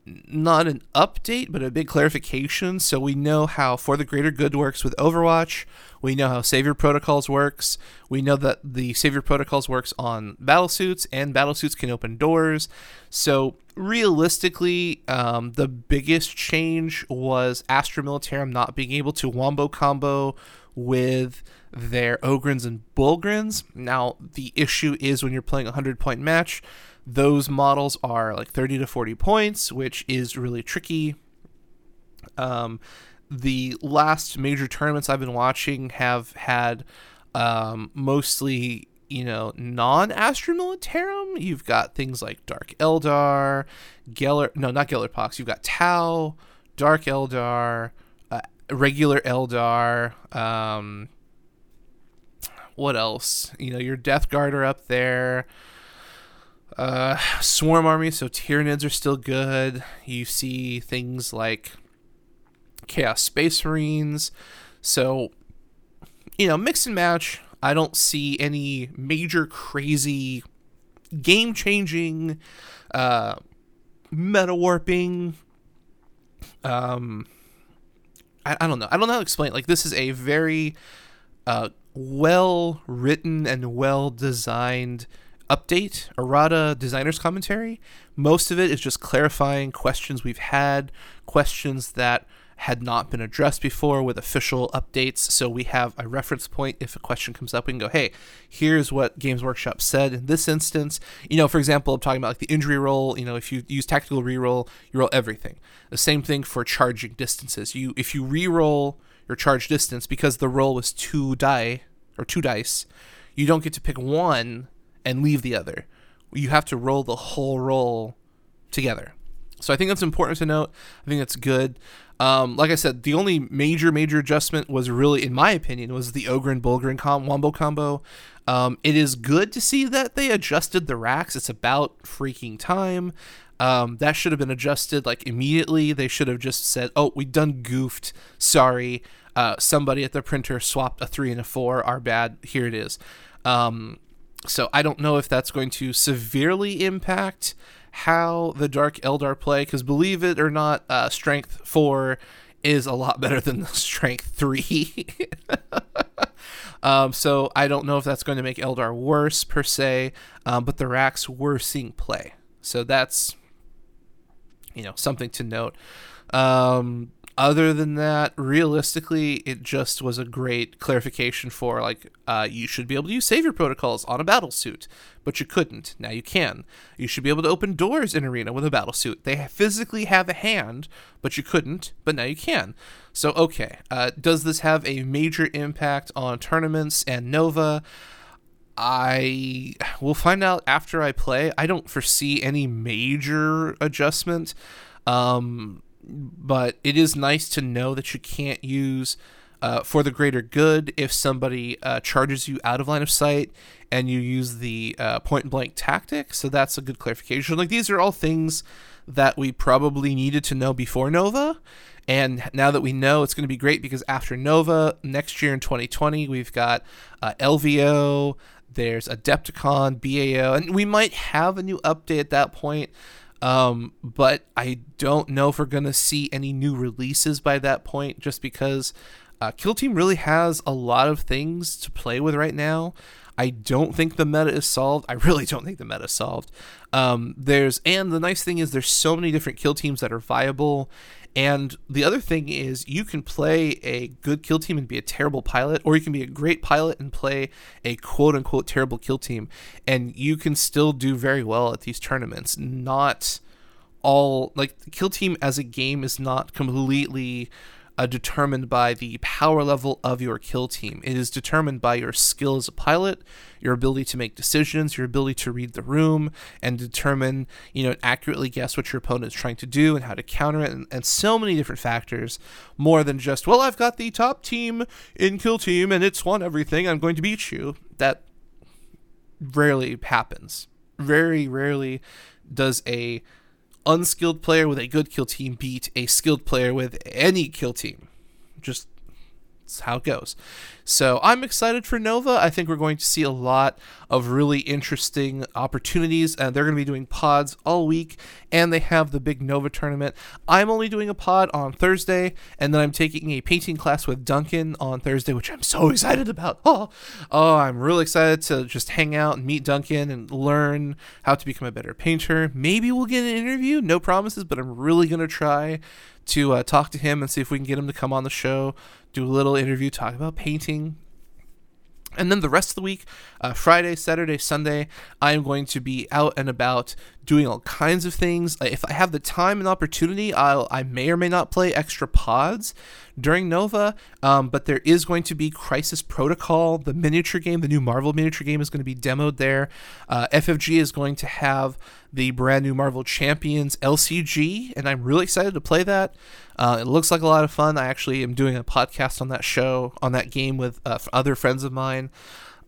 S6: not an update, but a big clarification. So we know how For the Greater Good works with Overwatch. We know how Savior Protocols works. We know that the Savior Protocols works on battlesuits, and battlesuits can open doors. So realistically, um, the biggest change was Astra Militarum not being able to wombo combo with their Ogryns and Bullgryns. Now, the issue is when you're playing a 100 point match, those models are like 30 to 40 points, which is really tricky. Um, the last major tournaments I've been watching have had um, mostly, you know, non Astra Militarum. You've got things like Dark Eldar, Geller, no, not Gellerpox. You've got Tau, Dark Eldar, uh, regular Eldar. Um, what else? You know, your Death Guard are up there. Uh, (sighs) Swarm Army, so Tyranids are still good. You see things like Chaos Space Marines. So, you know, mix and match. I don't see any major crazy game changing uh meta warping um I, I don't know i don't know how to explain it. like this is a very uh well written and well designed update, errata designer's commentary. Most of it is just clarifying questions we've had, questions that had not been addressed before with official updates. So we have a reference point. If a question comes up, we can go, hey, here's what Games Workshop said in this instance. You know, for example, I'm talking about like the injury roll. You know, if you use tactical reroll, you roll everything. The same thing for charging distances. You if you reroll your charge distance because the roll was two die or two dice, you don't get to pick one and leave the other. You have to roll the whole roll together. So I think that's important to note. I think that's good. Um, like I said, the only major major adjustment was really, in my opinion, was the Ogryn Bullgryn com- wombo combo. Um, it is good to see that they adjusted the Wracks. It's about freaking time. Um, that should have been adjusted like immediately. They should have just said, "Oh, we done goofed. Sorry, uh, somebody at the printer swapped a three and a four. Our bad. Here it is." Um, so I don't know if that's going to severely impact how the Dark Eldar play, because believe it or not, uh, Strength 4 is a lot (laughs) better than Strength 3. (laughs) um, so I don't know if that's going to make Eldar worse per se, um, but the Wracks were seeing play. So that's, you know, something to note. Um, other than that, realistically, it just was a great clarification for like uh, you should be able to use savior protocols on a battle suit, but you couldn't. Now you can. You should be able to open doors in arena with a battle suit. They physically have a hand, but you couldn't. But now you can. So okay, uh, does this have a major impact on tournaments and Nova? I will find out after I play. I don't foresee any major adjustment. Um, but it is nice to know that you can't use uh, for the greater good if somebody uh, charges you out of line of sight and you use the uh, point blank tactic. So that's a good clarification. Like these are all things that we probably needed to know before Nova. And now that we know, it's going to be great because after Nova, next year in 2020, we've got uh, LVO, there's Adepticon, BAO, and we might have a new update at that point. Um, but I don't know if we're gonna see any new releases by that point, just because uh, Kill Team really has a lot of things to play with right now. I don't think the meta is solved. I really don't think the meta is solved. Um, there's and the nice thing is there's so many different kill teams that are viable. And the other thing is you can play a good kill team and be a terrible pilot, or you can be a great pilot and play a quote unquote terrible kill team, and you can still do very well at these tournaments. Not all like kill team as a game is not completely uh, determined by the power level of your kill team. It is determined by your skill as a pilot, your ability to make decisions, your ability to read the room and determine, you know, accurately guess what your opponent is trying to do and how to counter it, and, and so many different factors, more than just, well, I've got the top team in kill team and it's won everything, I'm going to beat you. That rarely happens. Very rarely does a unskilled player with a good kill team beat a skilled player with any kill team. Just that's how it goes. So I'm excited for Nova. I think we're going to see a lot of really interesting opportunities. And they're going to be doing pods all week, and they have the big Nova tournament. I'm only doing a pod on Thursday, and then I'm taking a painting class with Duncan on Thursday, which I'm so excited about. (laughs) Oh, oh, I'm really excited to just hang out and meet Duncan and learn how to become a better painter. Maybe we'll get an interview. No promises, but I'm really going to try to uh, talk to him and see if we can get him to come on the show, do a little interview, talk about painting. And then the rest of the week, uh, Friday, Saturday, Sunday, I am going to be out and about doing all kinds of things. If I have the time and opportunity, I'll I may or may not play extra pods during Nova. Um, but there is going to be Crisis Protocol, the miniature game, the new Marvel miniature game is going to be demoed there. Uh, FFG is going to have the brand new Marvel Champions LCG, and I'm really excited to play that. Uh, it looks like a lot of fun. I actually am doing a podcast on that show, on that game with uh, other friends of mine.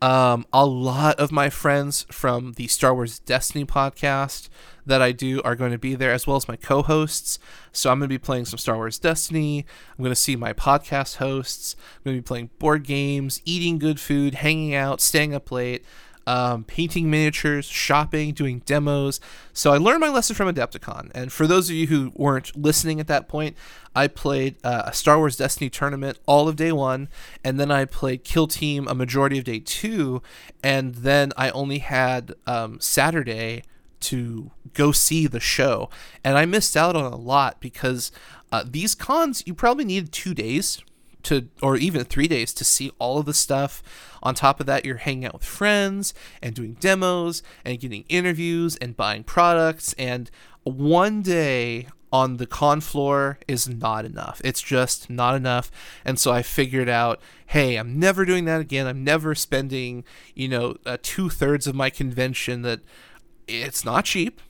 S6: Um, a lot of my friends from the Star Wars Destiny podcast that I do are going to be there, as well as my co hosts. So I'm going to be playing some Star Wars Destiny. I'm going to see my podcast hosts. I'm going to be playing board games, eating good food, hanging out, staying up late um, painting miniatures, shopping, doing demos. So I learned my lesson from Adepticon. And for those of you who weren't listening at that point, I played uh, a Star Wars Destiny tournament all of day one, and then I played Kill Team a majority of day two, and then I only had um, Saturday to go see the show. And I missed out on a lot because uh, these cons, you probably need two days to, or even three days to see all of the stuff. On top of that, you're hanging out with friends and doing demos and getting interviews and buying products. And one day on the con floor is not enough. It's just not enough. And so I figured out, hey, I'm never doing that again. I'm never spending, you know, uh, two thirds of my convention that it's not cheap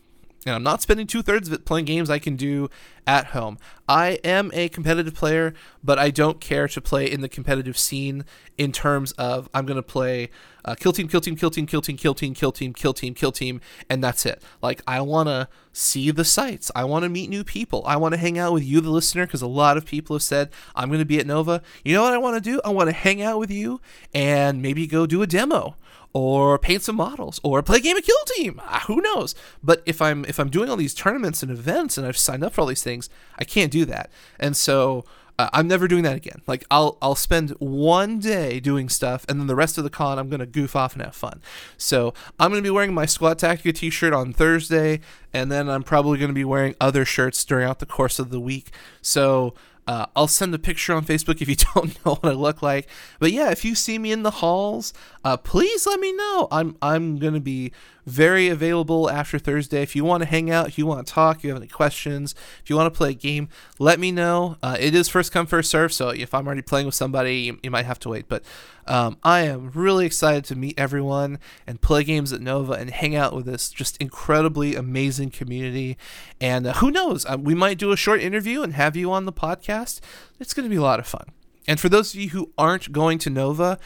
S6: and I'm not spending two thirds of it playing games I can do at home. I am a competitive player, but I don't care to play in the competitive scene in terms of I'm going to play uh, kill team, kill team, kill team, kill team, kill team, kill team, kill team, kill team, and that's it. Like, I want to see the sights. I want to meet new people. I want to hang out with you, the listener, because a lot of people have said, I'm going to be at Nova. You know what I want to do? I want to hang out with you and maybe go do a demo or paint some models or play a game of kill team. Ah, who knows? But if i'm if i'm doing all these tournaments and events and i've signed up for all these things i can't do that. And so uh, i'm never doing that again. Like i'll i'll spend one day doing stuff and then the rest of the con i'm gonna goof off and have fun. So i'm gonna be wearing my squad tactica t-shirt on thursday and then i'm probably gonna be wearing other shirts throughout the course of the week. So uh, I'll send a picture on Facebook if you (laughs) don't know what I look like. But yeah, if you see me in the halls, uh, please let me know. I'm I'm gonna be very available after Thursday. If you want to hang out, if you want to talk, if you have any questions, if you want to play a game, let me know. Uh, it is first come, first serve, so if I'm already playing with somebody, you, you might have to wait. But um, I am really excited to meet everyone and play games at Nova and hang out with this just incredibly amazing community. And uh, who knows, uh, we might do a short interview and have you on the podcast. It's going to be a lot of fun. And for those of you who aren't going to Nova,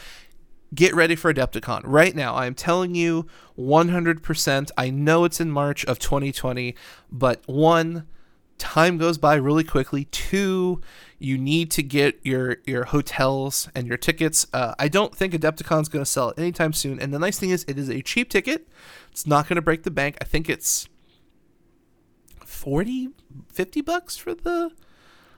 S6: get ready for Adepticon. Right now, I am telling you 100%. I know it's in March of 2020, but one, time goes by really quickly. Two, you need to get your your hotels and your tickets. Uh, I don't think Adepticon's going to sell anytime soon. And the nice thing is, it is a cheap ticket. It's not going to break the bank. I think it's 40, 50 bucks for the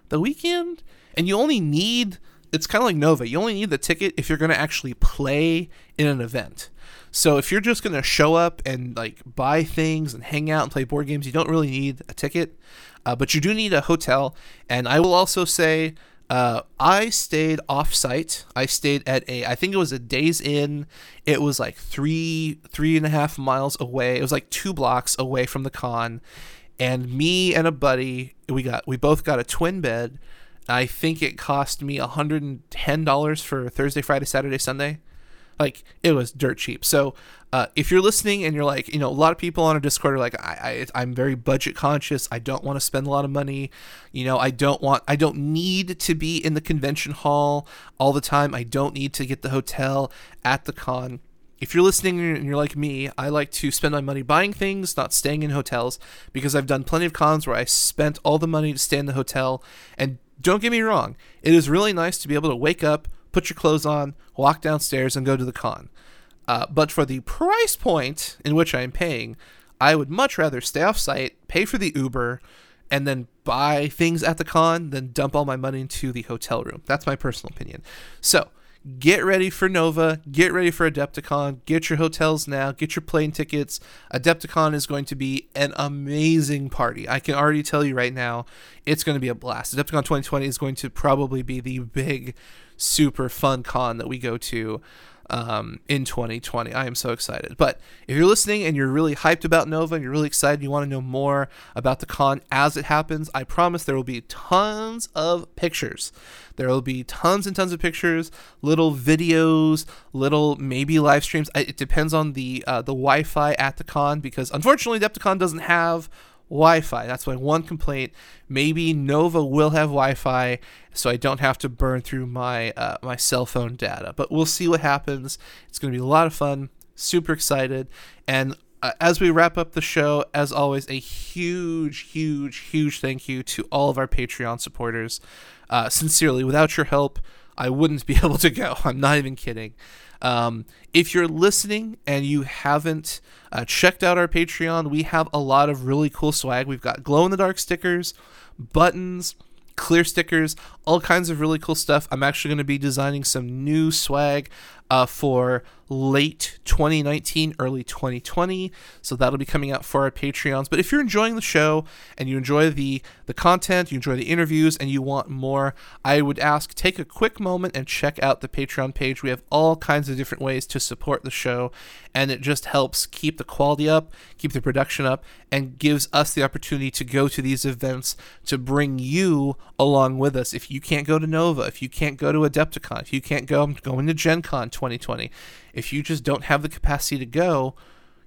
S6: the weekend, and you only need it's kind of like Nova. You only need the ticket if you're going to actually play in an event. So if you're just going to show up and like buy things and hang out and play board games, you don't really need a ticket. Uh, but you do need a hotel. And I will also say, uh, I stayed off site. I stayed at a, I think it was a Days Inn. It was like three, three and a half miles away. It was like two blocks away from the con. And me and a buddy, we got, we both got a twin bed I think it cost me $110 for Thursday, Friday, Saturday, Sunday. Like it was dirt cheap. So uh, if you're listening and you're like, you know, a lot of people on our Discord are like, I, I I'm very budget conscious. I don't want to spend a lot of money. You know, I don't want, I don't need to be in the convention hall all the time. I don't need to get the hotel at the con. If you're listening and you're like me, I like to spend my money buying things, not staying in hotels, because I've done plenty of cons where I spent all the money to stay in the hotel. And don't get me wrong, it is really nice to be able to wake up, put your clothes on, walk downstairs, and go to the con. Uh, but for the price point in which I am paying, I would much rather stay off site, pay for the Uber, and then buy things at the con than dump all my money into the hotel room. That's my personal opinion. So get ready for Nova, get ready for Adepticon, get your hotels now, get your plane tickets. Adepticon is going to be an amazing party. I can already tell you right now, it's going to be a blast. Adepticon 2020 is going to probably be the big, super fun con that we go to um, in 2020. I am so excited. But if you're listening and you're really hyped about Nova and you're really excited, you want to know more about the con as it happens, I promise there will be tons of pictures. There will be tons and tons of pictures, little videos, little maybe live streams. It depends on the uh, the Wi-Fi at the con because unfortunately, Adepticon doesn't have Wi-Fi. That's my one complaint. Maybe Nova will have Wi-Fi, so I don't have to burn through my uh, my cell phone data. But we'll see what happens. It's going to be a lot of fun. Super excited. And uh, as we wrap up the show, as always, a huge, huge, huge thank you to all of our Patreon supporters. Uh, sincerely, without your help, I wouldn't be (laughs) able to go. I'm not even kidding. Um, if you're listening and you haven't uh, checked out our Patreon, we have a lot of really cool swag. We've got glow in the dark stickers, buttons, clear stickers, all kinds of really cool stuff. I'm actually going to be designing some new swag uh, for late 2019, early 2020. So that'll be coming out for our Patreons. But if you're enjoying the show and you enjoy the the content, you enjoy the interviews, and you want more, I would ask take a quick moment and check out the Patreon page. We have all kinds of different ways to support the show, and it just helps keep the quality up, keep the production up, and gives us the opportunity to go to these events to bring you along with us. If you can't go to Nova, if you can't go to Adepticon, if you can't go, I'm going to Gen Con 2020 if you just don't have the capacity to go,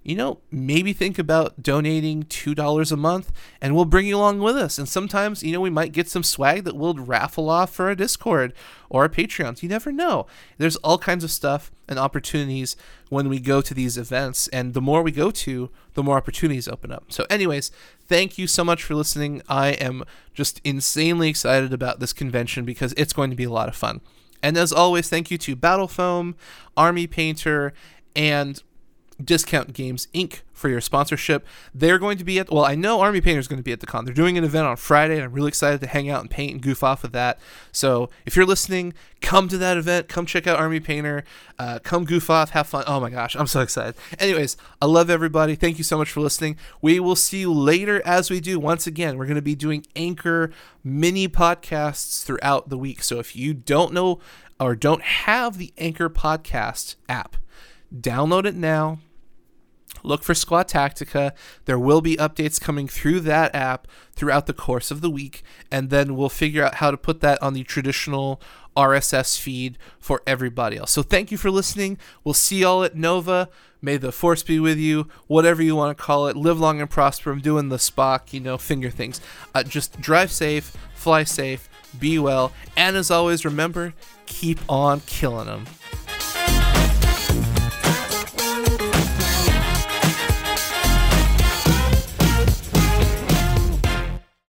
S6: you know, maybe think about donating $2 a month and we'll bring you along with us. And sometimes, you know, we might get some swag that we'll raffle off for a Discord or a Patreons. You never know. There's all kinds of stuff and opportunities when we go to these events. And the more we go to, the more opportunities open up. So, anyways, thank you so much for listening. I am just insanely excited about this convention because it's going to be a lot of fun. And as always, thank you to Battle Foam, Army Painter, and Discount Games Inc. for your sponsorship. They're going to be at, well, I know Army Painter is going to be at the con. They're doing an event on Friday, and I'm really excited to hang out and paint and goof off with that. So if you're listening, come to that event. Come check out Army Painter. Uh, come goof off, have fun. Oh my gosh, I'm so excited. Anyways, I love everybody. Thank you so much for listening. We will see you later as we do. Once again, we're going to be doing Anchor mini podcasts throughout the week. So if you don't know or don't have the Anchor podcast app, download it now look for Squad Tactica. There will be updates coming through that app throughout the course of the week, and then we'll figure out how to put that on the traditional RSS feed for everybody else. So thank you for listening. We'll see y'all at Nova. May the force be with you, whatever you want to call it. Live long and prosper. I'm doing the Spock, you know, finger things. Uh, just drive safe, fly safe, be well, and as always, remember, keep on killing them.